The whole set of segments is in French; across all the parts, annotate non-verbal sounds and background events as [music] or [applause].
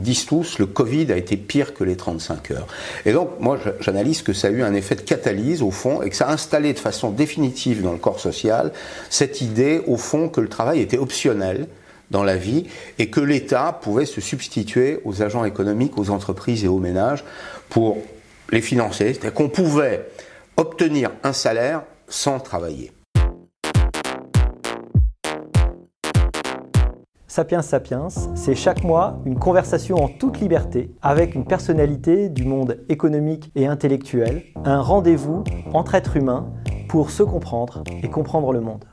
disent tous, le Covid a été pire que les 35 heures. Et donc, moi, j'analyse que ça a eu un effet de catalyse, au fond, et que ça a installé de façon définitive dans le corps social cette idée, au fond, que le travail était optionnel dans la vie et que l'État pouvait se substituer aux agents économiques, aux entreprises et aux ménages pour les financer. C'est-à-dire qu'on pouvait obtenir un salaire sans travailler. Sapiens Sapiens, c'est chaque mois une conversation en toute liberté avec une personnalité du monde économique et intellectuel, un rendez-vous entre êtres humains pour se comprendre et comprendre le monde.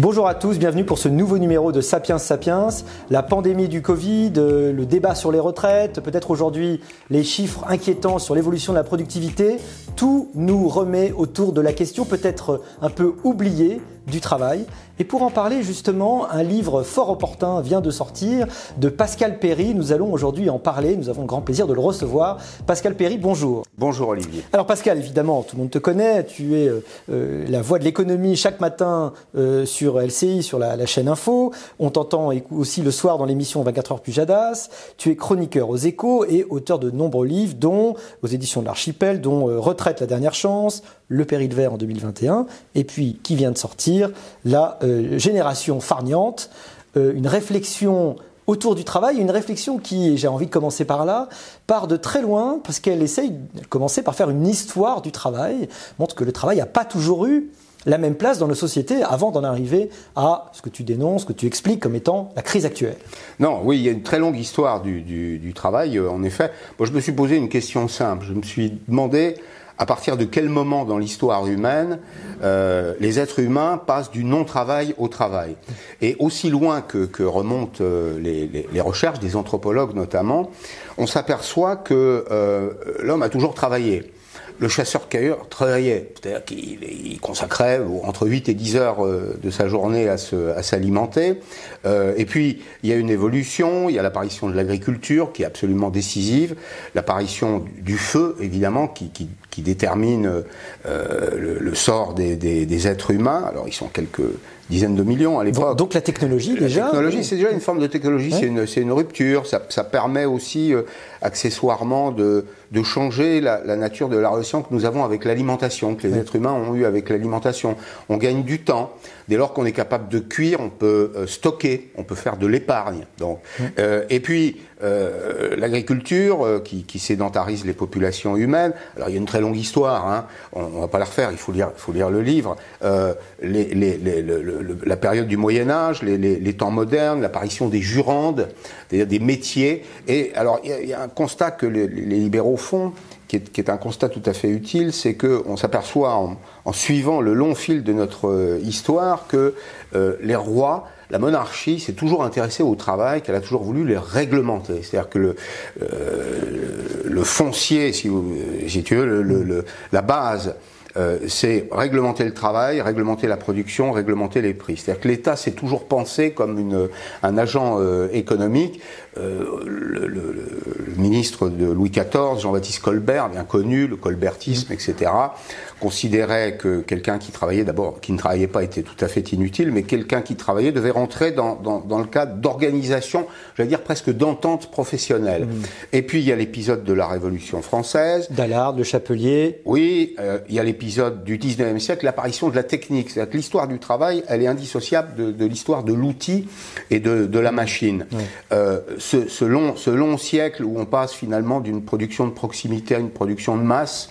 Bonjour à tous, bienvenue pour ce nouveau numéro de Sapiens Sapiens. La pandémie du Covid, euh, le débat sur les retraites, peut-être aujourd'hui les chiffres inquiétants sur l'évolution de la productivité, tout nous remet autour de la question peut-être un peu oubliée du travail. Et pour en parler justement, un livre fort opportun vient de sortir de Pascal Perry. Nous allons aujourd'hui en parler. Nous avons le grand plaisir de le recevoir. Pascal Perry, bonjour. Bonjour Olivier. Alors Pascal, évidemment, tout le monde te connaît. Tu es euh, euh, la voix de l'économie chaque matin euh, sur LCI, sur la, chaîne Info. On t'entend aussi le soir dans l'émission 24 heures plus Jadas. Tu es chroniqueur aux échos et auteur de nombreux livres, dont aux éditions de l'Archipel, dont Retraite la dernière chance, Le Péril vert en 2021, et puis qui vient de sortir La euh, génération farniante, euh, une réflexion autour du travail, une réflexion qui, j'ai envie de commencer par là, part de très loin parce qu'elle essaye de commencer par faire une histoire du travail, montre que le travail n'a pas toujours eu la même place dans nos sociétés avant d'en arriver à ce que tu dénonces, ce que tu expliques comme étant la crise actuelle. Non, oui, il y a une très longue histoire du, du travail, euh, en effet. Moi, je me suis posé une question simple. Je me suis demandé à partir de quel moment dans l'histoire humaine euh, les êtres humains passent du non-travail au travail? Et aussi loin que, remontent euh, les, recherches des anthropologues notamment, on s'aperçoit que euh, l'homme a toujours travaillé le chasseur-cueilleur travaillait, c'est-à-dire qu'il consacrait entre 8 et 10 heures euh, de sa journée à s'alimenter. Euh, et puis, il y a une évolution, il y a l'apparition de l'agriculture qui est absolument décisive, l'apparition du feu, évidemment, qui, détermine euh, le, sort des, êtres humains. Alors, ils sont quelques dizaines de millions à l'époque. Donc la technologie déjà La technologie, c'est déjà une forme de technologie, c'est une, rupture. Ça, ça permet aussi, accessoirement, de de changer la, nature de la relation que nous avons avec l'alimentation, que les êtres humains ont eu avec l'alimentation. On gagne du temps. Dès lors qu'on est capable de cuire, on peut euh, stocker, on peut faire de l'épargne. Donc, euh, et puis euh, l'agriculture qui, sédentarise les populations humaines. Alors il y a une très longue histoire. Hein. On, ne va pas la refaire. Il faut lire, faut lire le livre. la période du Moyen Âge, les, temps modernes, l'apparition des jurandes, c'est-à-dire des métiers. Et alors il y, a un constat que les libéraux fond, qui est, un constat tout à fait utile, c'est qu'on s'aperçoit en, suivant le long fil de notre euh, histoire que euh, les rois, la monarchie s'est toujours intéressée au travail, qu'elle a toujours voulu les réglementer. C'est-à-dire que le, euh, le foncier, si, vous, tu veux, la base euh, c'est réglementer le travail, réglementer la production, réglementer les prix. C'est-à-dire que l'État s'est toujours pensé comme une, un agent euh, économique. Euh, le, le, ministre de Louis XIV, Jean-Baptiste Colbert, bien connu, le colbertisme, etc., considérait que quelqu'un qui travaillait d'abord, qui ne travaillait pas, était tout à fait inutile, mais quelqu'un qui travaillait devait rentrer dans, dans, dans le cadre d'organisation, j'allais dire presque d'entente professionnelle. Mmh. Et puis il y a l'épisode de la Révolution française. Dallard, le Chapelier. Oui, euh, il y a l'épisode du 19e siècle, l'apparition de la technique. C'est-à-dire que l'histoire du travail, elle est indissociable de, de l'histoire de l'outil et de, de, la machine. Euh, ce, ce, long, ce long siècle où on passe finalement d'une production de proximité à une production de masse,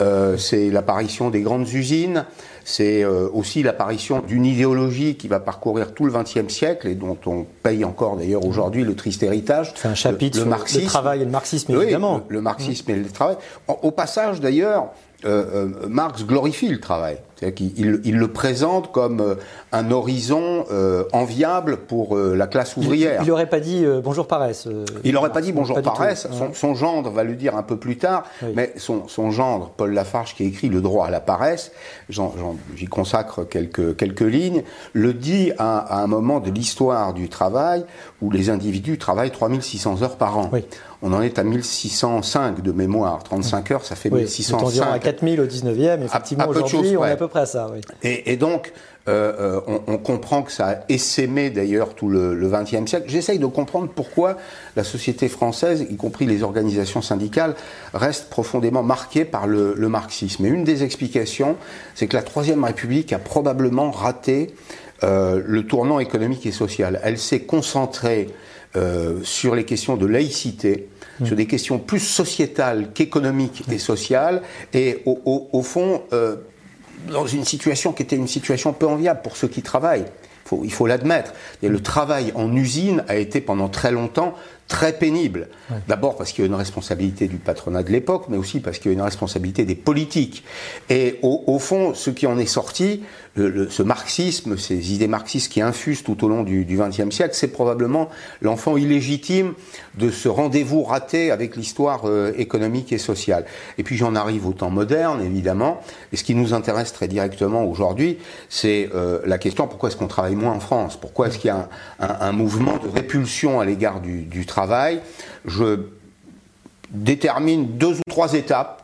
euh, c'est l'apparition des grandes usines, c'est euh, aussi l'apparition d'une idéologie qui va parcourir tout le XXe siècle et dont on paye encore d'ailleurs aujourd'hui le triste héritage. C'est un chapitre le, le, marxisme, le travail et le marxisme évidemment. Le, marxisme et le travail. Au passage d'ailleurs, Marx glorifie le travail. C'est-à-dire qu'il il le présente comme euh, un horizon euh, enviable pour euh, la classe ouvrière. Il n'aurait pas dit bonjour paresse. il n'aurait pas dit bonjour paresse. Son, gendre va le dire un peu plus tard, mais son, son, gendre, Paul Lafarge, qui écrit Le droit à la paresse, j'y consacre quelques, quelques lignes, le dit à, à un moment de l'histoire du travail où les individus travaillent 3600 heures par an. on en est à 1605 de mémoire. 35 heures, ça fait oui, 1605. à 4000 au 19e, effectivement, aujourd'hui, on est à peu près à ça. Oui. Et, et donc, euh, euh, on, on, comprend que ça a essaimé d'ailleurs tout le XXe siècle. J'essaye de comprendre pourquoi la société française, y compris les organisations syndicales, reste profondément marquée par le, le marxisme. Et une des explications, c'est que la Troisième République a probablement raté euh, le tournant économique et social. Elle s'est concentrée euh, sur les questions de laïcité, mmh. sur des questions plus sociétales qu'économiques et sociales, et au, au, au fond, euh, dans une situation qui était une situation peu enviable pour ceux qui travaillent. Faut, il faut l'admettre. Le travail en usine a été pendant très longtemps très pénible. Ouais. D'abord parce qu'il y a une responsabilité du patronat de l'époque, mais aussi parce qu'il y a une responsabilité des politiques. Et au, au fond, ce qui en est sorti, le, le, ce marxisme, ces idées marxistes qui infusent tout au long du XXe siècle, c'est probablement l'enfant illégitime de ce rendez-vous raté avec l'histoire euh, économique et sociale. Et puis j'en arrive au temps moderne, évidemment. Et ce qui nous intéresse très directement aujourd'hui, c'est euh, la question pourquoi est-ce qu'on travaille moins en France? Pourquoi est-ce qu'il y a un, un, un, mouvement de répulsion à l'égard du, du travail Je détermine deux ou trois étapes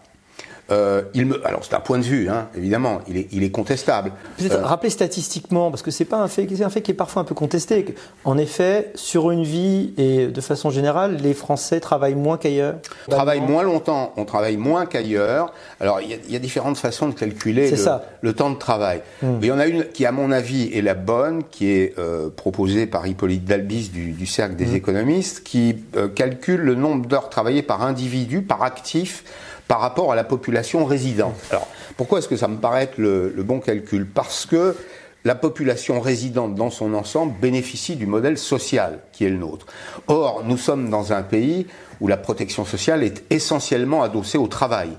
euh, il me, alors c'est un point de vue, hein, évidemment, il est, il est contestable. Peut-être euh, rappeler statistiquement, parce que c'est pas un fait, c'est un fait qui est parfois un peu contesté. En effet, sur une vie et de façon générale, les Français travaillent moins qu'ailleurs. On travaille moins longtemps, on travaille moins qu'ailleurs. Alors il y, a, il y, a, différentes façons de calculer le, le, temps de travail. Hum. Mais il y en a une qui, à mon avis, est la bonne, qui est euh, proposée par Hippolyte Dalbis du, du Cercle des hum. économistes, qui calcule le nombre d'heures travaillées par individu, par actif par rapport à la population résidente. Alors, pourquoi est-ce que ça me paraît être le, le, bon calcul? Parce que la population résidente dans son ensemble bénéficie du modèle social qui est le nôtre. Or, nous sommes dans un pays où la protection sociale est essentiellement adossée au travail.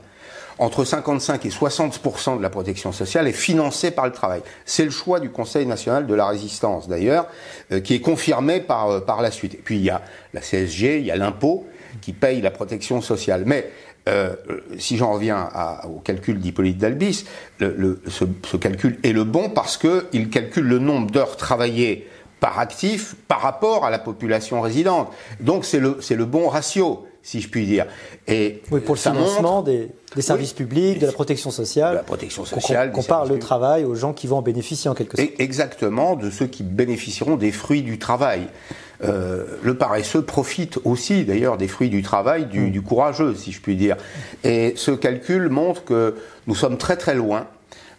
Entre 55 et 60% de la protection sociale est financée par le travail. C'est le choix du Conseil national de la résistance, d'ailleurs, euh, qui est confirmé par, euh, par la suite. Et puis, il y a la CSG, il y a l'impôt qui paye la protection sociale. Mais euh, si j'en reviens à, au calcul d'Hippolyte Dalbis, le, le, ce, ce, calcul est le bon parce qu'il calcule le nombre d'heures travaillées par actif par rapport à la population résidente. Donc c'est le, le bon ratio, si je puis dire. Et oui, pour le financement montre, des, des, services oui, publics, de la protection sociale. De la protection sociale. Qu'on compare le travail aux gens qui vont en bénéficier en quelque sorte. Exactement, de ceux qui bénéficieront des fruits du travail. Euh, le paresseux profite aussi d'ailleurs des fruits du travail du, mmh. du, courageux, si je puis dire. Et ce calcul montre que nous sommes très très loin.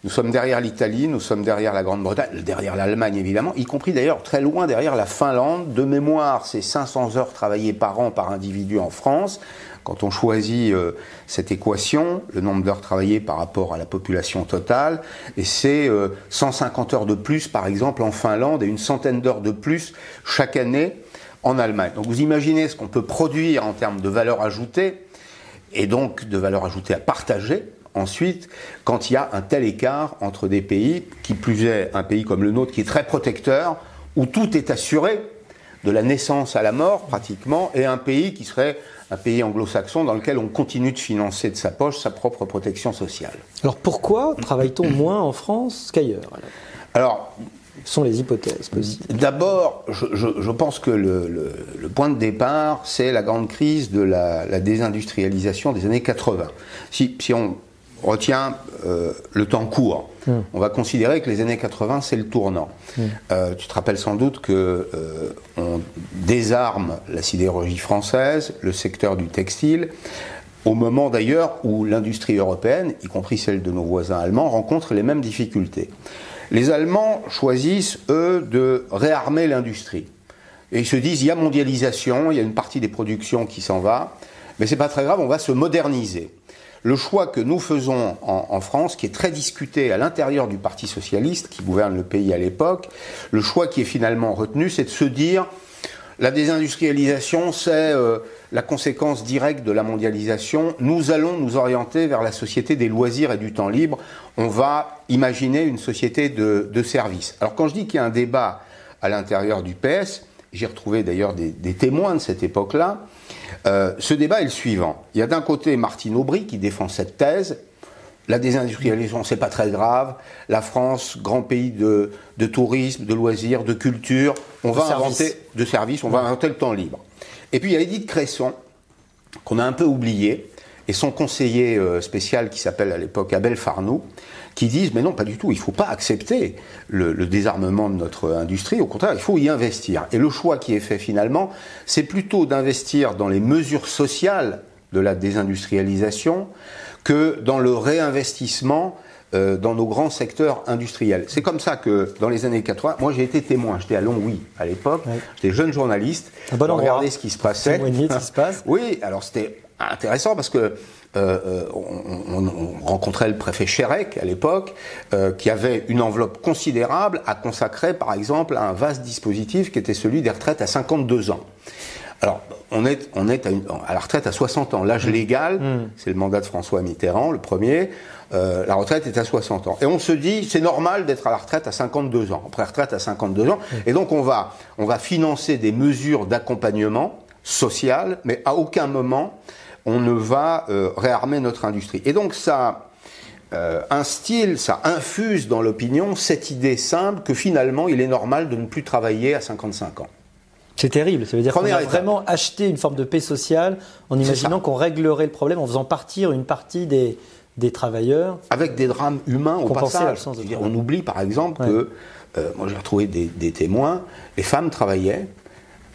Nous sommes derrière l'Italie, nous sommes derrière la Grande-Bretagne, derrière l'Allemagne évidemment, y compris d'ailleurs très loin derrière la Finlande. De mémoire, c'est 500 heures travaillées par an par individu en France. Quand on choisit euh, cette équation, le nombre d'heures travaillées par rapport à la population totale, et c'est euh, 150 heures de plus, par exemple, en Finlande, et une centaine d'heures de plus chaque année en Allemagne. Donc vous imaginez ce qu'on peut produire en termes de valeur ajoutée, et donc de valeur ajoutée à partager, ensuite, quand il y a un tel écart entre des pays, qui plus est un pays comme le nôtre, qui est très protecteur, où tout est assuré, de la naissance à la mort pratiquement, et un pays qui serait un pays anglo-saxon dans lequel on continue de financer de sa poche sa propre protection sociale. Alors pourquoi travaille-t-on moins en France qu'ailleurs Alors, sont les hypothèses possibles D'abord, je, je, je, pense que le, le, le, point de départ, c'est la grande crise de la, la, désindustrialisation des années 80. Si, si on retient euh, le temps court, mmh. on va considérer que les années 80, c'est le tournant. Mmh. Euh, tu te rappelles sans doute que euh, on désarme la sidérurgie française, le secteur du textile, au moment d'ailleurs où l'industrie européenne, y compris celle de nos voisins allemands, rencontre les mêmes difficultés. Les Allemands choisissent, eux, de réarmer l'industrie. Et ils se disent, il y a mondialisation, il y a une partie des productions qui s'en va, mais c'est pas très grave, on va se moderniser le choix que nous faisons en, France, qui est très discuté à l'intérieur du Parti socialiste qui gouverne le pays à l'époque, le choix qui est finalement retenu, c'est de se dire la désindustrialisation, c'est euh, la conséquence directe de la mondialisation. Nous allons nous orienter vers la société des loisirs et du temps libre. On va imaginer une société de, de services. Alors quand je dis qu'il y a un débat à l'intérieur du PS, j'ai retrouvé d'ailleurs des, des, témoins de cette époque-là, euh, ce débat est le suivant. Il y a d'un côté Martine Aubry qui défend cette thèse. La désindustrialisation, c'est pas très grave. La France, grand pays de, de tourisme, de loisirs, de culture, on de va service. inventer de services, on ouais. va inventer le temps libre. Et puis il y a Edith Cresson qu'on a un peu oublié, et son conseiller spécial qui s'appelle à l'époque Abel Farnou, qui disent mais non, pas du tout, il ne faut pas accepter le, désarmement de notre industrie, au contraire, il faut y investir. Et le choix qui est fait finalement, c'est plutôt d'investir dans les mesures sociales de la désindustrialisation que dans le réinvestissement euh, dans nos grands secteurs industriels. C'est comme ça que dans les années 80, moi j'ai été témoin, j'étais à Longwy à l'époque, j'étais jeune journaliste, bon regardais ce qui se passait. ce qui se passe. [laughs] oui, alors c'était intéressant parce que euh, euh, on, rencontrait le préfet Chérec à l'époque, euh, qui avait une enveloppe considérable à consacrer, par exemple, à un vaste dispositif qui était celui des retraites à 52 ans. Alors, on est, on est à, la retraite à 60 ans. L'âge mmh. légal, mmh. c'est le mandat de François Mitterrand, le premier. la retraite est à 60 ans. Et on se dit, c'est normal d'être à la retraite à 52 ans, après retraite à 52 ans. Mmh. Et donc, on va, on va financer des mesures d'accompagnement social, mais à aucun moment on ne va euh, réarmer notre industrie. Et donc ça euh, instille, ça infuse dans l'opinion cette idée simple que finalement il est normal de ne plus travailler à 55 ans. C'est terrible, ça veut dire qu'on a vraiment acheté une forme de paix sociale en imaginant qu'on réglerait le problème en faisant partir une partie des, des travailleurs. Avec des drames humains au passage. on oublie par exemple que, euh, moi j'ai retrouvé des, des témoins, les femmes travaillaient,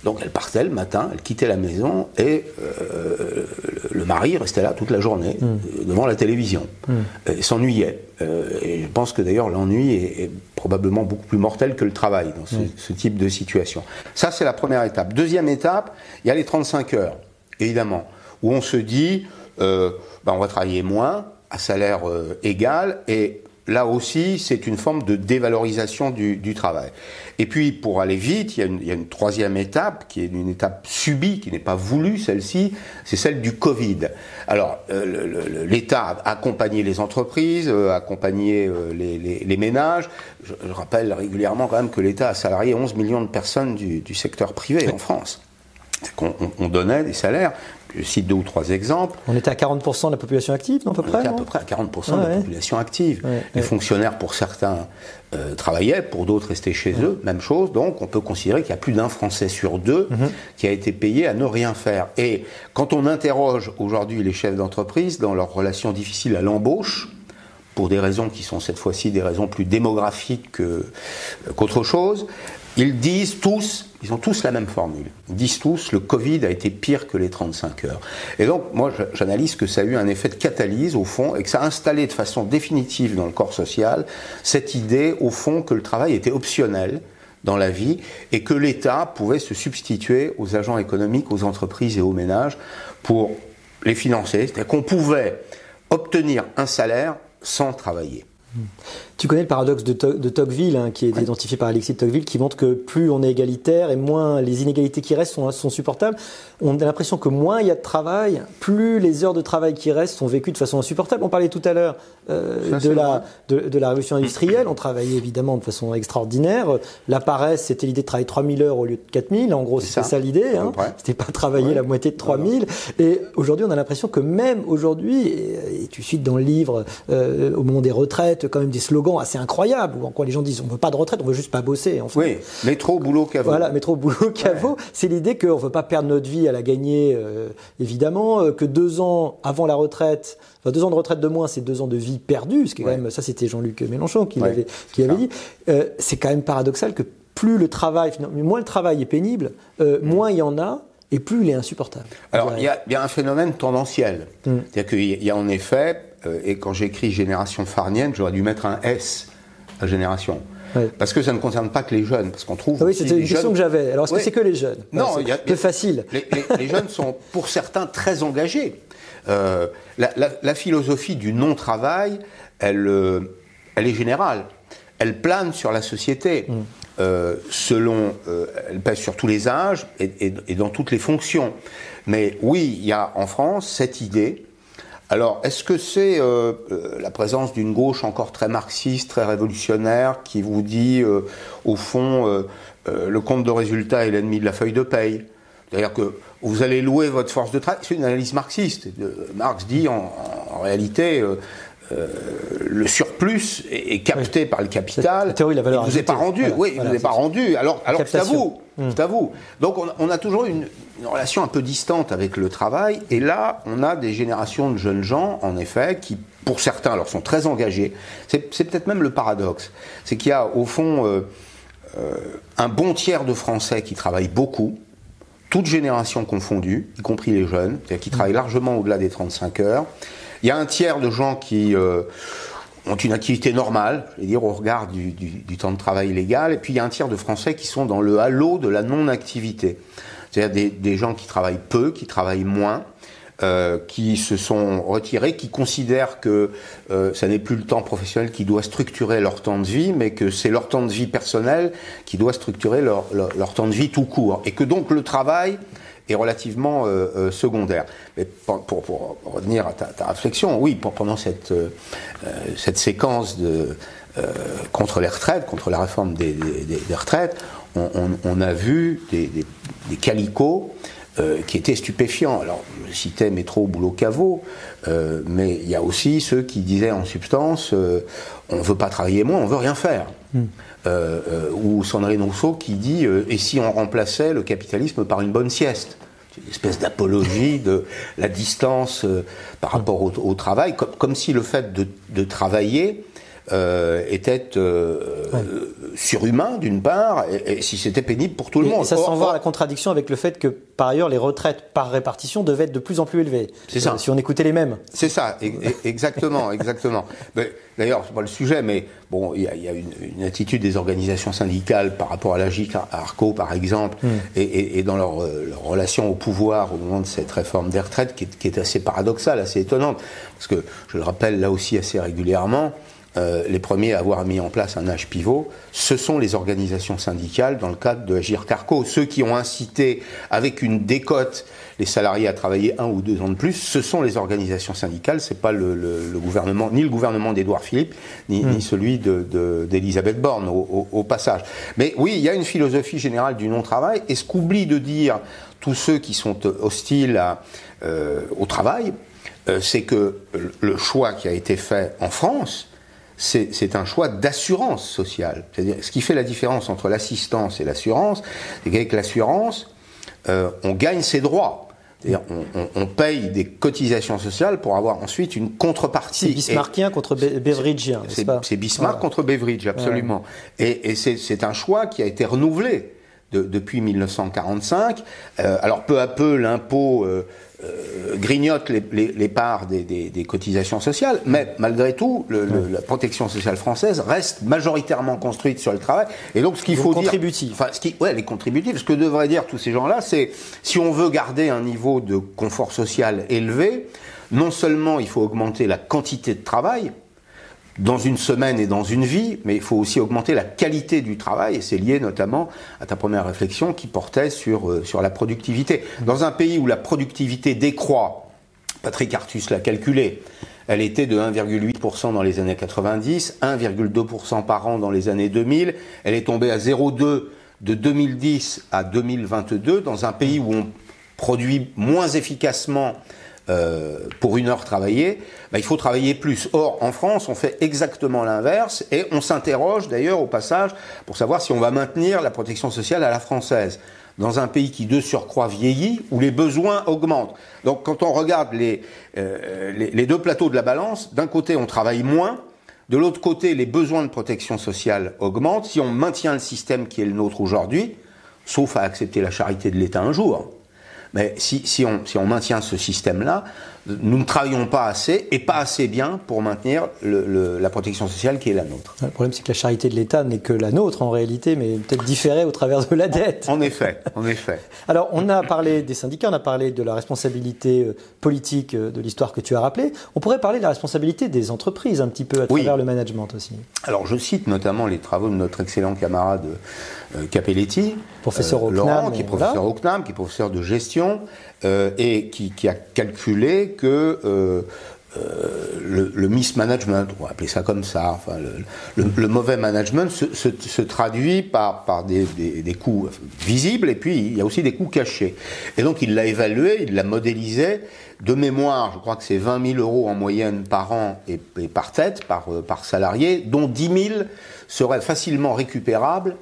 donc elle partait le matin, elle quittait la maison et euh, le mari restait là toute la journée hmm. euh, devant la télévision hmm. et s'ennuyait. Euh, et je pense que d'ailleurs l'ennui est, probablement beaucoup plus mortel que le travail dans hmm. ce, type de situation. Ça c'est la première étape. Deuxième étape, il y a les 35 heures, évidemment, où on se dit ben, on va travailler moins à salaire égal et là aussi, c'est une forme de dévalorisation du, travail. Et puis, pour aller vite, il y, a une, troisième étape, qui est une étape subie, qui n'est pas voulue, celle-ci, c'est celle du Covid. Alors, euh, l'État a accompagné les entreprises, a euh, accompagné euh, les, ménages. Je, rappelle régulièrement quand même que l'État a salarié 11 millions de personnes du, secteur privé en France. on, donnait des salaires je cite deux ou trois exemples. On était à 40% de la population active, non, à peu près On était à peu près à 40% de la population active. les fonctionnaires, pour certains, euh, travaillaient, pour d'autres restaient chez eux, même chose. Donc, on peut considérer qu'il y a plus d'un Français sur deux mhm. qui a été payé à ne rien faire. Et quand on interroge aujourd'hui les chefs d'entreprise dans leurs relations difficiles à l'embauche, pour des raisons qui sont cette fois-ci des raisons plus démographiques qu'autre chose, ils disent tous, ils ont tous la même formule. Ils disent tous, le Covid a été pire que les 35 heures. Et donc, moi, j'analyse que ça a eu un effet de catalyse, au fond, et que ça a installé de façon définitive dans le corps social cette idée, au fond, que le travail était optionnel dans la vie et que l'État pouvait se substituer aux agents économiques, aux entreprises et aux ménages pour les financer. C'est-à-dire qu'on pouvait obtenir un salaire sans travailler. Tu connais le paradoxe de, Tocqueville, hein, qui est identifié par Alexis de Tocqueville, qui montre que plus on est égalitaire et moins les inégalités qui restent sont, supportables. On a l'impression que moins il y a de travail, plus les heures de travail qui restent sont vécues de façon insupportable. On parlait tout à l'heure euh, de, la, de, la révolution industrielle. On travaillait évidemment de façon extraordinaire. La paresse, c'était l'idée de travailler 3000 heures au lieu de 4000. En gros, c'était ça, l'idée. Hein. C'était pas travailler la moitié de 3000. Et aujourd'hui, on a l'impression que même aujourd'hui, et, tu cites dans le livre, euh, au moment des retraites, quand même des slogans assez incroyables, où en quoi les gens disent on veut pas de retraite, on veut juste pas bosser. En fait. Oui, métro, boulot, caveau. Voilà, métro, boulot, caveau. C'est l'idée qu'on veut pas perdre notre vie à la gagner, euh, évidemment, euh, que deux ans avant la retraite, enfin deux ans de retraite de moins, c'est deux ans de vie perdue, ce qui est quand même, ça c'était Jean-Luc Mélenchon qui, l'avait qui avait dit. Euh, c'est quand même paradoxal que plus le travail, moins le travail est pénible, moins il y en a, et plus il est insupportable. Alors, il y, a, un phénomène tendanciel. Mm. C'est-à-dire qu'il y a en effet et quand j'écris génération farnienne, j'aurais dû mettre un S à génération. Parce que ça ne concerne pas que les jeunes, parce qu'on trouve. Ah oui, c'était une question que j'avais. Alors, est-ce que c'est que les jeunes Non, c'est peu facile. Les, jeunes sont, pour certains, très engagés. Euh, la, philosophie du non-travail, elle, euh, elle est générale. Elle plane sur la société. Mm. selon, elle pèse sur tous les âges et, et, dans toutes les fonctions. Mais oui, il y a en France cette idée alors, est-ce que c'est euh, euh, la présence d'une gauche encore très marxiste, très révolutionnaire, qui vous dit, euh, au fond, le compte de résultat est l'ennemi de la feuille de paye? C'est-à-dire que vous allez louer votre force de travail. C'est une analyse marxiste. Marx dit, en, réalité, le surplus est, capté par le capital. La théorie, la valeur il vous est pas rendu. oui, il vous est pas rendu. Alors, alors c'est à vous. C'est à vous. Donc on, a toujours une, une, relation un peu distante avec le travail. Et là, on a des générations de jeunes gens, en effet, qui, pour certains, alors sont très engagés. C'est peut-être même le paradoxe. C'est qu'il y a, au fond, euh, euh, un bon tiers de Français qui travaillent beaucoup, toutes générations confondues, y compris les jeunes, qui travaillent largement au-delà des 35 heures. Il y a un tiers de gens qui euh, ont une activité normale, je veux dire, au regard du, temps de travail légal, et puis il y a un tiers de Français qui sont dans le halo de la non-activité. C'est-à-dire des, gens qui travaillent peu, qui travaillent moins, euh, qui se sont retirés, qui considèrent que euh, ça n'est plus le temps professionnel qui doit structurer leur temps de vie, mais que c'est leur temps de vie personnel qui doit structurer leur, temps de vie tout court. Et que donc le travail est relativement euh, secondaire. Mais pour, revenir à ta, réflexion, oui, pendant cette, cette séquence de, contre les retraites, contre la réforme des, retraites, on, a vu des, des calicots euh, qui étaient stupéfiants. Alors, je citais Métro, Boulot, Caveau, euh, mais il y a aussi ceux qui disaient en substance euh, on ne veut pas travailler moins, on veut rien faire. Hmm. ou Sandrine Rousseau qui dit et si on remplaçait le capitalisme par une bonne sieste? Une espèce d'apologie de la distance par rapport au, travail, comme, comme, si le fait de, de travailler euh, était euh, surhumain d'une part, et, si c'était pénible pour tout le monde. Et ça s'envoie à la contradiction avec le fait que par ailleurs les retraites par répartition devaient être de plus en plus élevées. C'est ça. si on écoutait les mêmes. C'est ça, exactement, exactement. [laughs] D'ailleurs, c'est pas le sujet, mais bon, il y a, une, attitude des organisations syndicales par rapport à l'AGIC, à Arco par exemple, hmm. et, dans leur, leur, relation au pouvoir au moment de cette réforme des retraites, qui est, qui est assez paradoxale, assez étonnante, parce que je le rappelle là aussi assez régulièrement. Euh, les premiers à avoir mis en place un âge pivot, ce sont les organisations syndicales dans le cadre de Agir Carco. Ceux qui ont incité avec une décote les salariés à travailler un ou deux ans de plus, ce sont les organisations syndicales, c'est pas le, gouvernement, ni le gouvernement d'Édouard Philippe, ni, hmm. celui d'Elisabeth de, Borne au, passage. Mais oui, il y a une philosophie générale du non-travail, et ce qu'oublient de dire tous ceux qui sont hostiles euh, au travail, euh, c'est que le choix qui a été fait en France, c'est un choix d'assurance sociale. C'est-à-dire, ce qui fait la différence entre l'assistance et l'assurance, c'est qu'avec l'assurance, euh, on gagne ses droits. C'est-à-dire, on, paye des cotisations sociales pour avoir ensuite une contrepartie. C'est Bismarckien contre Beveridgeien. C'est Bismarck contre Beveridge, absolument. Et, c'est un choix qui a été renouvelé depuis 1945. Euh, alors peu à peu, l'impôt euh, euh, grignote les, parts des, cotisations sociales, mais malgré tout, la protection sociale française reste majoritairement construite sur le travail. Et donc, ce qu'il faut dire, enfin, ce qui, ouais, les contributifs. Ce que devraient dire tous ces gens-là, c'est si on veut garder un niveau de confort social élevé, non seulement il faut augmenter la quantité de travail, dans une semaine et dans une vie, mais il faut aussi augmenter la qualité du travail, et c'est lié notamment à ta première réflexion qui portait sur, euh, sur la productivité. Dans un pays où la productivité décroît, Patrick Artus l'a calculé, elle était de 1,8% dans les années 90, 1,2% par an dans les années 2000, elle est tombée à 0,2 de 2010 à 2022 dans un pays où on produit moins efficacement euh, pour une heure travaillée, bah, il faut travailler plus. Or, en France, on fait exactement l'inverse et on s'interroge d'ailleurs au passage pour savoir si on va maintenir la protection sociale à la française dans un pays qui de surcroît vieillit, où les besoins augmentent. Donc quand on regarde les, euh, les, les deux plateaux de la balance, d'un côté on travaille moins, de l'autre côté les besoins de protection sociale augmentent. Si on maintient le système qui est le nôtre aujourd'hui, sauf à accepter la charité de l'État un jour, mais si, on, si on maintient ce système-là, nous ne travaillons pas assez et pas assez bien pour maintenir le, la protection sociale qui est la nôtre. Le problème, c'est que la charité de l'État n'est que la nôtre en réalité, mais peut-être différée au travers de la dette. En, effet, en effet. [laughs] Alors, on a parlé des syndicats, on a parlé de la responsabilité euh, politique euh, de l'histoire que tu as rappelée. On pourrait parler de la responsabilité des entreprises un petit peu à travers le management aussi. Alors, je cite notamment les travaux de notre excellent camarade euh, Capelletti, professeur euh, Laurent, qui est professeur au CNAM, qui est professeur de gestion, et qui, qui, a calculé que euh, le, le, mismanagement, on va appeler ça comme ça, enfin, le, le, mauvais management se, se, se, traduit par, par des, des, des, coûts visibles et puis il y a aussi des coûts cachés. Et donc il l'a évalué, il l'a modélisé. De mémoire, je crois que c'est 20 000 euros en moyenne par an et, et par tête, par, par salarié, dont 10 000 seraient facilement récupérables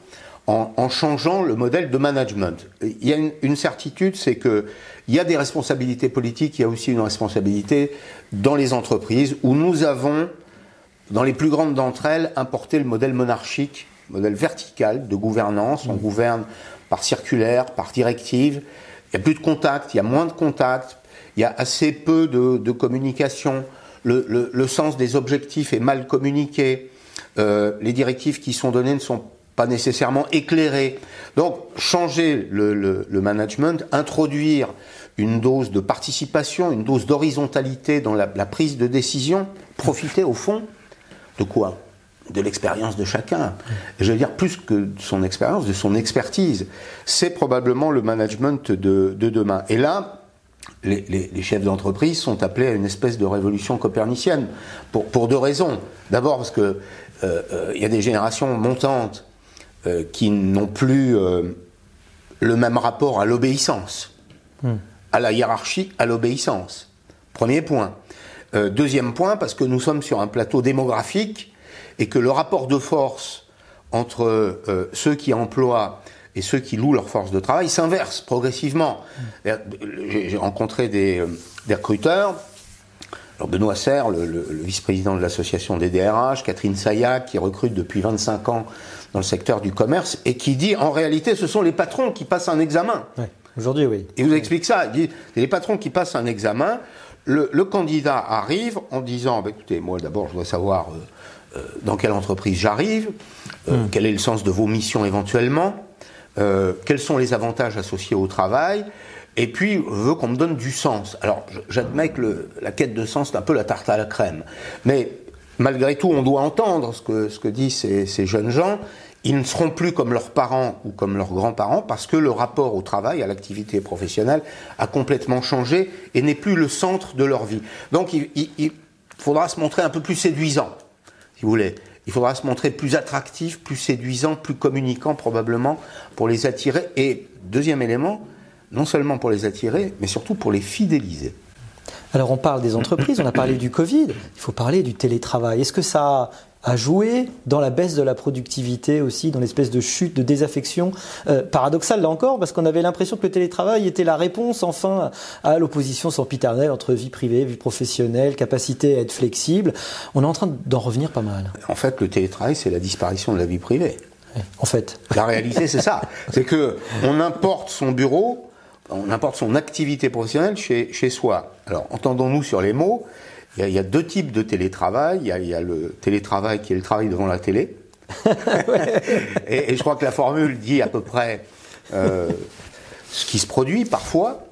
en, changeant le modèle de management. Il y a une, certitude, c'est que il y a des responsabilités politiques, il y a aussi une responsabilité dans les entreprises où nous avons, dans les plus grandes d'entre elles, importé le modèle monarchique, modèle vertical de gouvernance. On mmh. gouverne par circulaire, par directive. Il n'y a plus de contact, il y a moins de contact, il y a assez peu de, communication. Le, sens des objectifs est mal communiqué. Euh, les directives qui sont données ne sont pas nécessairement éclairées. Donc, changer le, management, introduire une dose de participation, une dose d'horizontalité dans la, prise de décision, profiter au fond de quoi? De l'expérience de chacun. Je veux dire, plus que de son expérience, de son expertise. C'est probablement le management de, demain. Et là, les, chefs d'entreprise sont appelés à une espèce de révolution copernicienne, pour, deux raisons. D'abord parce que euh, euh, il y a des générations montantes euh, qui n'ont plus le même rapport à l'obéissance, hmm. À la hiérarchie, à l'obéissance. Premier point. deuxième point, parce que nous sommes sur un plateau démographique et que le rapport de force entre ceux qui emploient et ceux qui louent leur force de travail s'inverse progressivement. Hmm. J'ai rencontré des, des recruteurs alors Benoît Serre, le, vice-président de l'association des DRH, Catherine Sayac, qui recrute depuis 25 ans dans le secteur du commerce, et qui dit en réalité ce sont les patrons qui passent un examen. Aujourd'hui, oui. Il vous explique ça. Il dit les patrons qui passent un examen. Le, candidat arrive en disant bah, écoutez, moi d'abord je dois savoir euh, euh, dans quelle entreprise j'arrive, euh, hmm. quel est le sens de vos missions éventuellement, quels sont les avantages associés au travail et puis veut qu'on me donne du sens. Alors j'admets que la quête de sens c'est un peu la tarte à la crème, mais malgré tout on doit entendre ce que, ce que disent ces, jeunes gens. Ils ne seront plus comme leurs parents ou comme leurs grands-parents parce que le rapport au travail, à l'activité professionnelle a complètement changé et n'est plus le centre de leur vie. Donc il, faudra se montrer un peu plus séduisant, si vous voulez. Il faudra se montrer plus attractif, plus séduisant, plus communicant probablement pour les attirer. Et deuxième élément, non seulement pour les attirer, mais surtout pour les fidéliser. Alors on parle des entreprises, on a parlé du Covid, il faut parler du télétravail. Est-ce que ça a joué dans la baisse de la productivité aussi, dans l'espèce de chute, de désaffection euh, paradoxale là encore, parce qu'on avait l'impression que le télétravail était la réponse enfin à l'opposition sempiternelle entre vie privée, vie professionnelle, capacité à être flexible. On est en train d'en revenir pas mal. En fait, le télétravail, c'est la disparition de la vie privée. En fait. La réalité, c'est ça. C'est que on importe son bureau on importe son activité professionnelle chez, chez soi. Alors, entendons-nous sur les mots. Il y, a, deux types de télétravail. Il y, a, le télétravail qui est le travail devant la télé. [laughs] et, je crois que la formule dit à peu près euh, ce qui se produit parfois.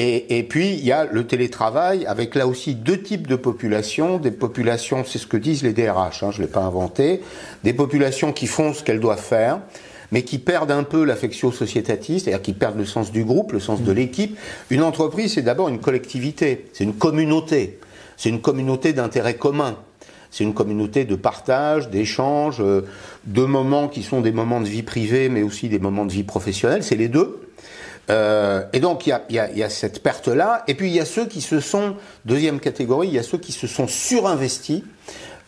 Et, puis il y a le télétravail avec là aussi deux types de populations. Des populations, c'est ce que disent les DRH, hein, je ne l'ai pas inventé, des populations qui font ce qu'elles doivent faire mais qui perdent un peu l'affectio sociétatis, c'est-à-dire qui perdent le sens du groupe, le sens de mm. l'équipe. Une entreprise, c'est d'abord une collectivité, c'est une communauté, c'est une communauté d'intérêts communs. C'est une communauté de partage, d'échange, euh, de moments qui sont des moments de vie privée, mais aussi des moments de vie professionnelle. C'est les deux. Euh, et donc il y a, y, a, y a, cette perte-là. Et puis il y a ceux qui se sont, deuxième catégorie, il y a ceux qui se sont surinvestis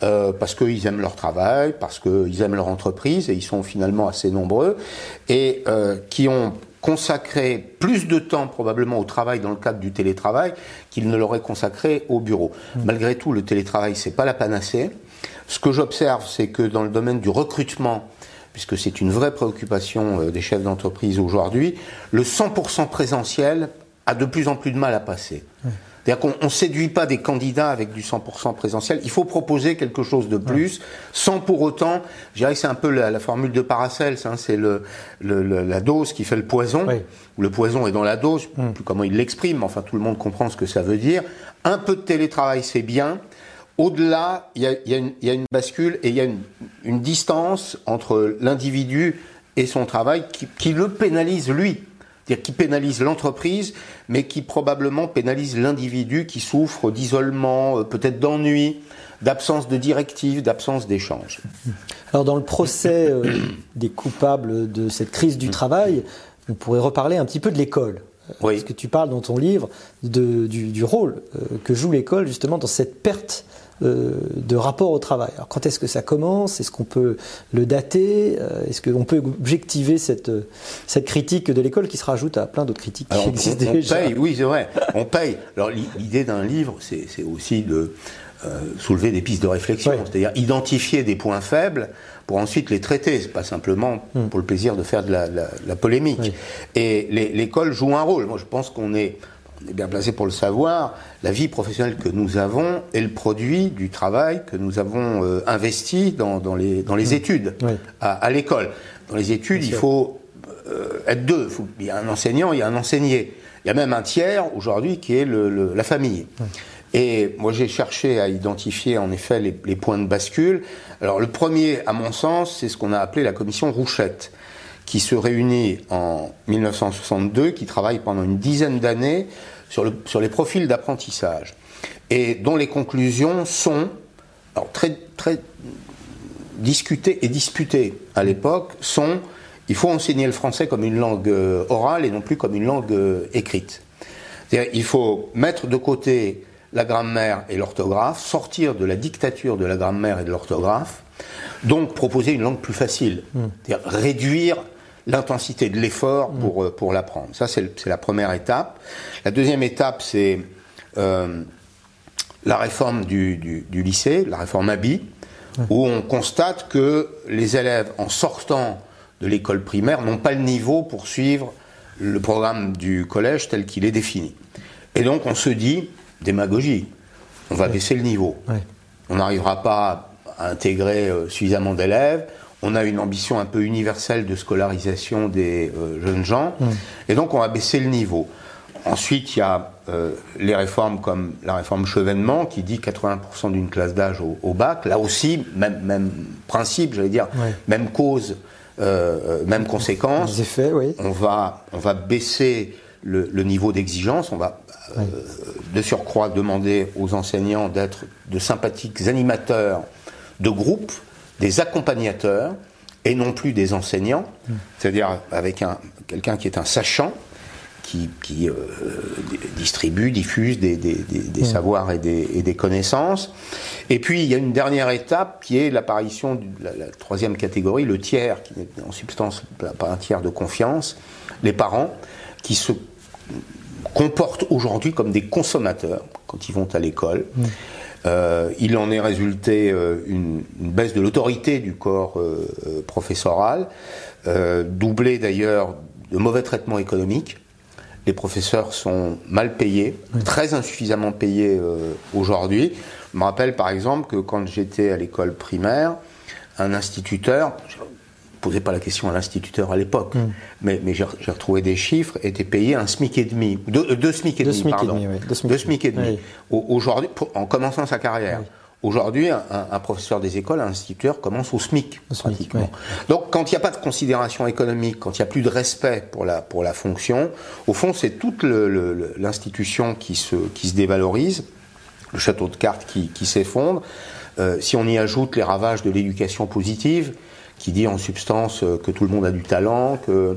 euh, parce qu'ils aiment leur travail, parce qu'ils aiment leur entreprise, et ils sont finalement assez nombreux, et euh, qui ont consacré plus de temps probablement au travail dans le cadre du télétravail qu'ils ne l'auraient consacré au bureau. Mmh. Malgré tout, le télétravail, c'est pas la panacée. Ce que j'observe, c'est que dans le domaine du recrutement, puisque c'est une vraie préoccupation euh, des chefs d'entreprise aujourd'hui, le 100% présentiel a de plus en plus de mal à passer. Mmh. C'est-à-dire qu'on ne séduit pas des candidats avec du 100% présentiel. Il faut proposer quelque chose de plus, sans pour autant, je dirais que c'est un peu la, formule de Paracels, hein, c'est le, la dose qui fait le poison. Le poison est dans la dose, mm. plus comment il l'exprime, enfin tout le monde comprend ce que ça veut dire. Un peu de télétravail, c'est bien. Au-delà, il y, y a, une bascule et il y a une, distance entre l'individu et son travail qui, qui le pénalise lui c'est-à-dire qui pénalise l'entreprise, mais qui probablement pénalise l'individu qui souffre d'isolement, euh, peut-être d'ennui, d'absence de directive, d'absence d'échange. Alors dans le procès euh, [coughs] des coupables de cette crise du travail, on pourrait reparler un petit peu de l'école. Parce que tu parles dans ton livre de, du, rôle que joue l'école justement dans cette perte de rapport au travail. Alors quand est-ce que ça commence? Est-ce qu'on peut le dater? Est-ce qu'on peut objectiver cette, cette critique de l'école qui se rajoute à plein d'autres critiques qui existent on, déjà? paye, Oui, c'est vrai, on paye. Alors l'idée d'un livre, c'est aussi de euh, soulever des pistes de réflexion, c'est-à-dire identifier des points faibles pour ensuite les traiter. C'est pas simplement hmm. pour le plaisir de faire de la, polémique. Et l'école joue un rôle. Moi, je pense qu'on est, on est bien placé pour le savoir. La vie professionnelle que nous avons est le produit du travail que nous avons euh, investi dans, les, dans les hmm. études à, l'école. Dans les études, il faut euh, être deux. Il, y a un enseignant, il y a un enseigné. Il y a même un tiers aujourd'hui qui est le, la famille. Et moi, j'ai cherché à identifier en effet les, points de bascule. Alors, le premier, à mon sens, c'est ce qu'on a appelé la commission Rouchette, qui se réunit en 1962, qui travaille pendant une dizaine d'années sur, le, sur les profils d'apprentissage, et dont les conclusions sont alors, très, très discutées et disputées à l'époque, sont il faut enseigner le français comme une langue euh, orale et non plus comme une langue euh, écrite. Il faut mettre de côté la grammaire et l'orthographe, sortir de la dictature de la grammaire et de l'orthographe, donc proposer une langue plus facile, hmm. c'est-à-dire réduire l'intensité de l'effort hmm. pour, euh, pour l'apprendre. Ça, c'est la première étape. La deuxième étape, c'est euh, la réforme du, du, lycée, la réforme ABI, où on constate que les élèves, en sortant de l'école primaire, n'ont pas le niveau pour suivre le programme du collège tel qu'il est défini. Et donc, on se dit, démagogie. On va baisser le niveau. On n'arrivera pas à intégrer euh, suffisamment d'élèves. On a une ambition un peu universelle de scolarisation des euh, jeunes gens. Et donc, on va baisser le niveau. Ensuite, il y a euh, les réformes comme la réforme Chevènement qui dit 80% d'une classe d'âge au, bac. Là aussi, même, même principe, j'allais dire, même cause, même conséquence. effets, oui. On va, on va baisser le, le niveau d'exigence. On va euh, de surcroît demander aux enseignants d'être de sympathiques animateurs de groupe, des accompagnateurs, et non plus des enseignants, mm. c'est-à-dire avec un, quelqu'un qui est un sachant, qui, euh, distribue, diffuse des, mm. savoirs et des, connaissances. Et puis il y a une dernière étape qui est l'apparition de la, la, troisième catégorie, le tiers, qui n'est en substance pas un tiers de confiance, les parents, qui se comportent aujourd'hui comme des consommateurs quand ils vont à l'école. Mm. Euh, il en est résulté euh, une, baisse de l'autorité du corps euh, professoral, doublée d'ailleurs de mauvais traitements économiques. Les professeurs sont mal payés, très insuffisamment payés aujourd'hui. Je me rappelle par exemple que quand j'étais à l'école primaire, un instituteur, posais pas la question à l'instituteur à l'époque, hmm. mais, mais j'ai retrouvé des chiffres, était payé un SMIC et demi, deux, deux SMIC et demi, pardon, deux SMIC, et demi. Aujourd'hui, en commençant sa carrière. Aujourd'hui, un, professeur des écoles, un instituteur commence au SMIC, pratiquement. Donc, quand il n'y a pas de considération économique, quand il n'y a plus de respect pour la, pour la fonction, au fond, c'est toute l'institution qui se, qui se dévalorise, le château de cartes qui, qui s'effondre. Euh, si on y ajoute les ravages de l'éducation positive, qui dit en substance euh, que tout le monde a du talent, qu'il euh,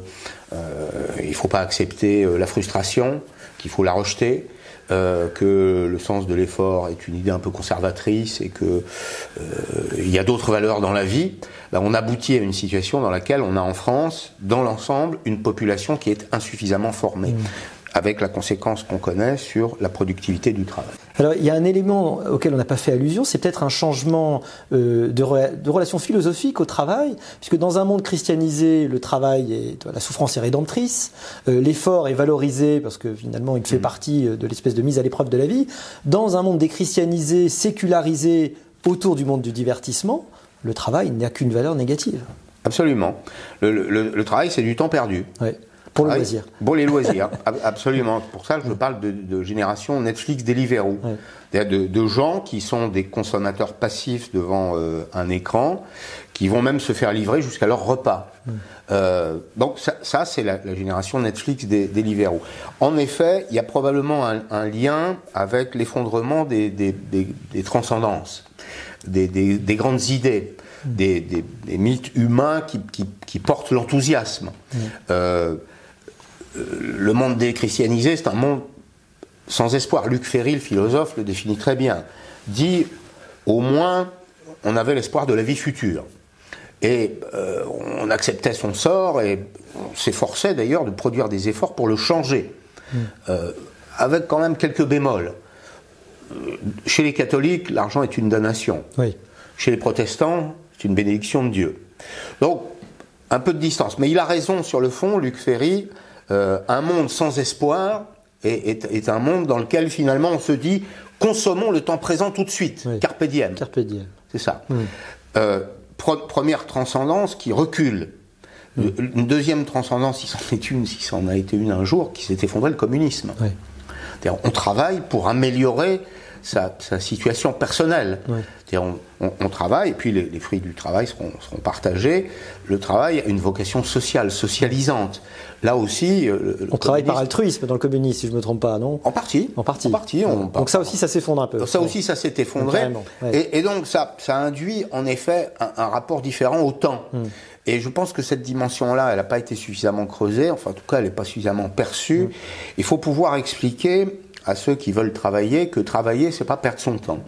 ne faut pas accepter euh, la frustration, qu'il faut la rejeter. que le sens de l'effort est une idée un peu conservatrice et que y a d'autres valeurs dans la vie, on aboutit à une situation dans laquelle on a en France, dans l'ensemble, une population qui est insuffisamment formée. Mmh avec la conséquence qu'on connaît sur la productivité du travail. Alors il y a un élément auquel on n'a pas fait allusion, c'est peut-être un changement euh, de, de, relation philosophique au travail, puisque dans un monde christianisé, le travail est, la souffrance est rédemptrice, euh, l'effort est valorisé parce que finalement il fait mmh. partie euh, de l'espèce de mise à l'épreuve de la vie. Dans un monde déchristianisé, sécularisé autour du monde du divertissement, le travail n'a qu'une valeur négative. Absolument. Le, le, le travail, c'est du temps perdu. Ouais. Pour le ah loisir. Pour les loisirs, [laughs] absolument. Pour ça, je parle de, génération Netflix Deliveroo. Ouais. De, de, gens qui sont des consommateurs passifs devant euh, un écran, qui vont même se faire livrer jusqu'à leur repas. Euh, donc ça, c'est la, génération Netflix des, Deliveroo. En effet, il y a probablement un, lien avec l'effondrement des, des, transcendances, des, grandes idées. Des, mythes humains qui, qui, portent l'enthousiasme. Euh, le monde déchristianisé, c'est un monde sans espoir. Luc Ferry, le philosophe, le définit très bien. Dit, au moins, on avait l'espoir de la vie future. Et euh, on acceptait son sort et on s'efforçait d'ailleurs de produire des efforts pour le changer, mm. euh, avec quand même quelques bémols. Euh, chez les catholiques, l'argent est une damnation. Chez les protestants, c'est une bénédiction de Dieu. Donc, un peu de distance. Mais il a raison sur le fond, Luc Ferry, un monde sans espoir est, un monde dans lequel finalement on se dit consommons le temps présent tout de suite. Carpe diem. Carpe diem. C'est ça première transcendance qui recule. Une deuxième transcendance, si c'en est une, si ça en a été une un jour, qui s'est effondré le communisme. On travaille pour améliorer sa, situation personnelle. On, on, travaille, et puis les, fruits du travail seront, seront, partagés. Le travail a une vocation sociale, socialisante. Là aussi, euh, on travaille par altruisme dans le communisme, si je ne me trompe pas, non? En partie. En partie. En partie donc ça aussi, ça s'effondre un peu. Ça aussi, ça s'est effondré. Et, donc ça, ça induit en effet un, rapport différent au temps. Hmm. Et je pense que cette dimension-là, elle n'a pas été suffisamment creusée, enfin en tout cas, elle n'est pas suffisamment perçue. Hmm. Il faut pouvoir expliquer à ceux qui veulent travailler que travailler, c'est pas perdre son temps.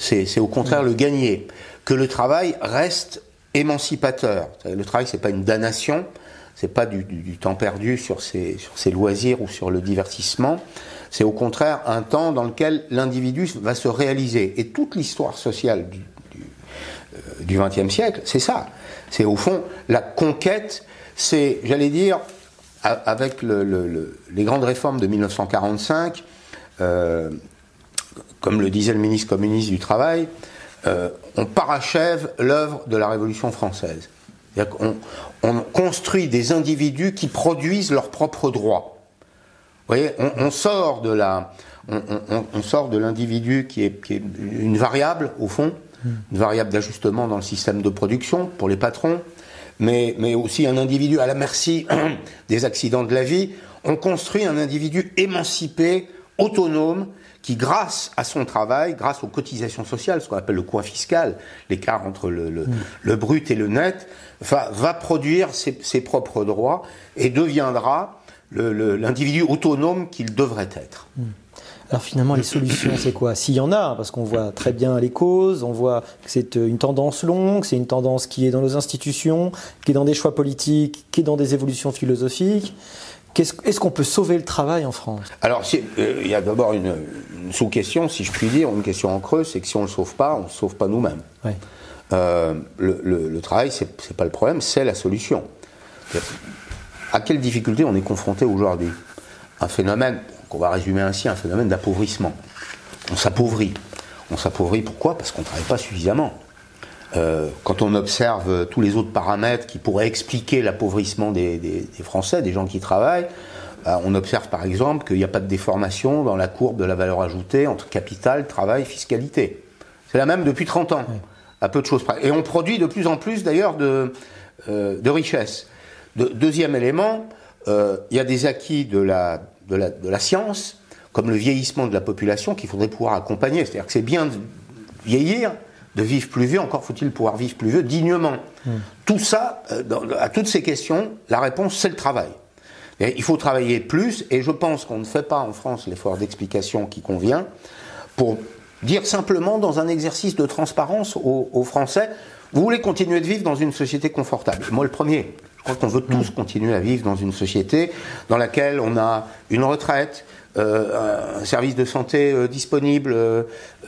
C'est au contraire le gagner. Que le travail reste émancipateur. Le travail, c'est pas une damnation, c'est pas du, temps perdu sur ses, sur ses loisirs ou sur le divertissement. C'est au contraire un temps dans lequel l'individu va se réaliser. Et toute l'histoire sociale du XXe euh, siècle, c'est ça. C'est au fond la conquête, c'est, j'allais dire, avec les grandes réformes de 1945, euh, comme le disait le ministre communiste du Travail, euh, on parachève l'œuvre de la Révolution française. On, on, construit des individus qui produisent leurs propres droits. Vous voyez, on, sort de la, on, sort de l'individu qui est, qui est, une variable au fond, une variable d'ajustement dans le système de production pour les patrons, mais, mais aussi un individu à la merci [coughs] des accidents de la vie. On construit un individu émancipé, autonome, qui, grâce à son travail, grâce aux cotisations sociales, ce qu'on appelle le coût fiscal, l'écart entre le, le, brut et le net, va, va produire ses, ses, propres droits et deviendra l'individu autonome qu'il devrait être. Hmm. Alors finalement, les solutions, c'est quoi? S'il y en a, parce qu'on voit très bien les causes, on voit que c'est une tendance longue, c'est une tendance qui est dans nos institutions, qui est dans des choix politiques, qui est dans des évolutions philosophiques. Est-ce qu'on peut sauver le travail en France? Alors, euh, il y a d'abord une, sous-question, si je puis dire, une question en creux, c'est que si on ne le sauve pas, on ne sauve pas nous-mêmes. Euh, le, le, travail, ce n'est pas le problème, c'est la solution. À quelle difficulté on est confronté aujourd'hui? Un phénomène, qu'on va résumer ainsi, un phénomène d'appauvrissement. On s'appauvrit. On s'appauvrit pourquoi? Parce qu'on ne travaille pas suffisamment. Euh, quand on observe tous les autres paramètres qui pourraient expliquer l'appauvrissement des, Français, des gens qui travaillent, bah, on observe par exemple qu'il n'y a pas de déformation dans la courbe de la valeur ajoutée entre capital, travail, fiscalité. C'est la même depuis 30 ans, à peu de choses près. Et on produit de plus en plus d'ailleurs de, euh, de richesses. deuxième élément, euh, il y a des acquis de la, de, la, de la science, comme le vieillissement de la population, qu'il faudrait pouvoir accompagner. C'est-à-dire que c'est bien de vieillir, de vivre plus vieux, encore faut-il pouvoir vivre plus vieux dignement. Hmm. Tout ça, euh, à toutes ces questions, la réponse, c'est le travail. il faut travailler plus, et je pense qu'on ne fait pas en France l'effort d'explication qui convient pour dire simplement dans un exercice de transparence aux, Français, vous voulez continuer de vivre dans une société confortable. Moi, le premier. Je crois qu'on veut tous hmm. continuer à vivre dans une société dans laquelle on a une retraite, un service de santé euh, disponible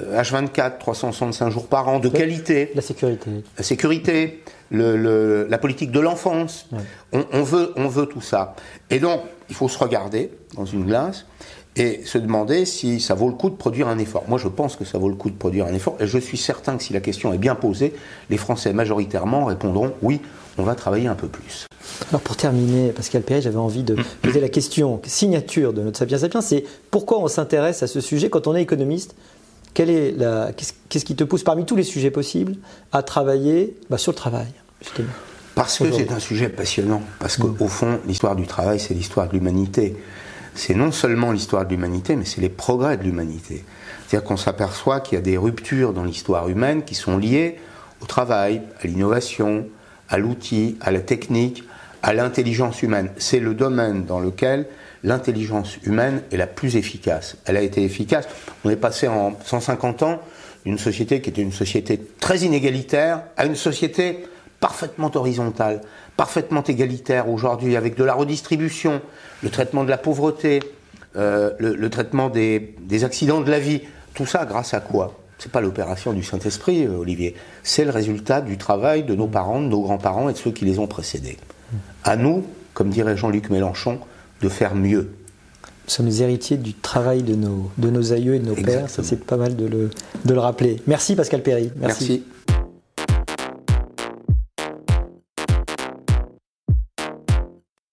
H24, euh, 365 jours par an, de qualité. La sécurité. La sécurité, le, la politique de l'enfance. On, veut, on veut tout ça. Et donc, il faut se regarder dans une glace et se demander si ça vaut le coup de produire un effort. Moi, je pense que ça vaut le coup de produire un effort, et je suis certain que si la question est bien posée, les Français majoritairement répondront oui, on va travailler un peu plus. Alors pour terminer, Pascal Perret, j'avais envie de poser la question, signature de notre Sapiens Sapiens, c'est pourquoi on s'intéresse à ce sujet quand on est économiste? Est Qu'est-ce qui te pousse parmi tous les sujets possibles à travailler bah, sur le travail Parce que c'est un sujet passionnant, parce qu'au mm. fond, l'histoire du travail, c'est l'histoire de l'humanité. C'est non seulement l'histoire de l'humanité, mais c'est les progrès de l'humanité. C'est-à-dire qu'on s'aperçoit qu'il y a des ruptures dans l'histoire humaine qui sont liées au travail, à l'innovation, à l'outil, à la technique, à l'intelligence humaine. C'est le domaine dans lequel l'intelligence humaine est la plus efficace. Elle a été efficace. On est passé en 150 ans d'une société qui était une société très inégalitaire à une société parfaitement horizontale, parfaitement égalitaire aujourd'hui, avec de la redistribution, le traitement de la pauvreté, euh, le, traitement des, des, accidents de la vie. Tout ça grâce à quoi? C'est pas l'opération du Saint-Esprit, euh, Olivier. C'est le résultat du travail de nos parents, de nos grands-parents et de ceux qui les ont précédés. À nous, comme dirait Jean-Luc Mélenchon, de faire mieux. Nous sommes les héritiers du travail de nos, de nos aïeux et de nos pères. Ça, c'est pas mal de le, de le rappeler. Merci, Pascal Perry. Merci.